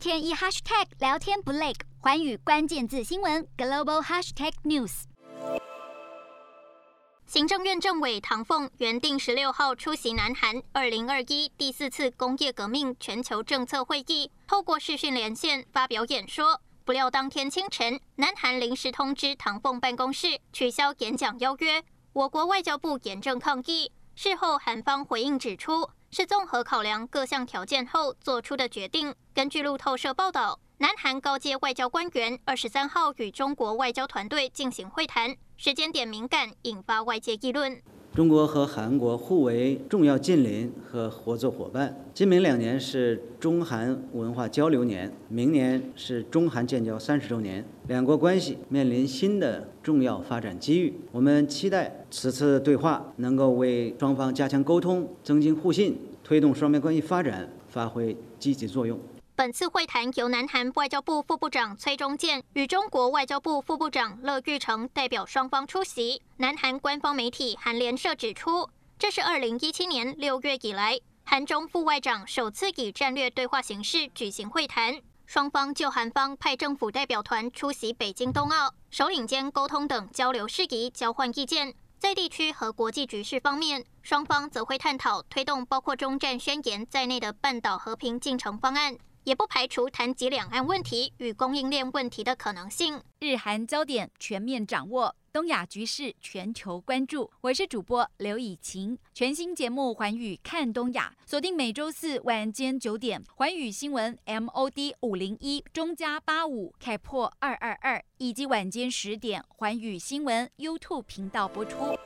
天一 hashtag 聊天不累，环宇关键字新闻 global hashtag news。行政院政委唐凤原定十六号出席南韩二零二一第四次工业革命全球政策会议，透过视讯连线发表演说。不料当天清晨，南韩临时通知唐凤办公室取消演讲邀约，我国外交部严正抗议。事后韩方回应指出，是综合考量各项条件后做出的决定。根据路透社报道，南韩高阶外交官员二十三号与中国外交团队进行会谈。时间点敏感，引发外界议论。中国和韩国互为重要近邻和合作伙伴。今明两年是中韩文化交流年，明年是中韩建交三十周年，两国关系面临新的重要发展机遇。我们期待此次对话能够为双方加强沟通、增进互信、推动双边关系发展发挥积极作用。本次会谈由南韩外交部副部长崔中建与中国外交部副部长乐玉成代表双方出席。南韩官方媒体韩联社指出，这是二零一七年六月以来韩中副外长首次以战略对话形式举行会谈。双方就韩方派政府代表团出席北京冬奥、首领间沟通等交流事宜交换意见。在地区和国际局势方面，双方则会探讨推动包括中战宣言在内的半岛和平进程方案。也不排除谈及两岸问题与供应链问题的可能性。日韩焦点全面掌握，东亚局势全球关注。我是主播刘以晴，全新节目《寰宇看东亚》，锁定每周四晚间九点，《寰宇新闻》MOD 五零一中加八五开破二二二，以及晚间十点，《寰宇新闻》YouTube 频道播出。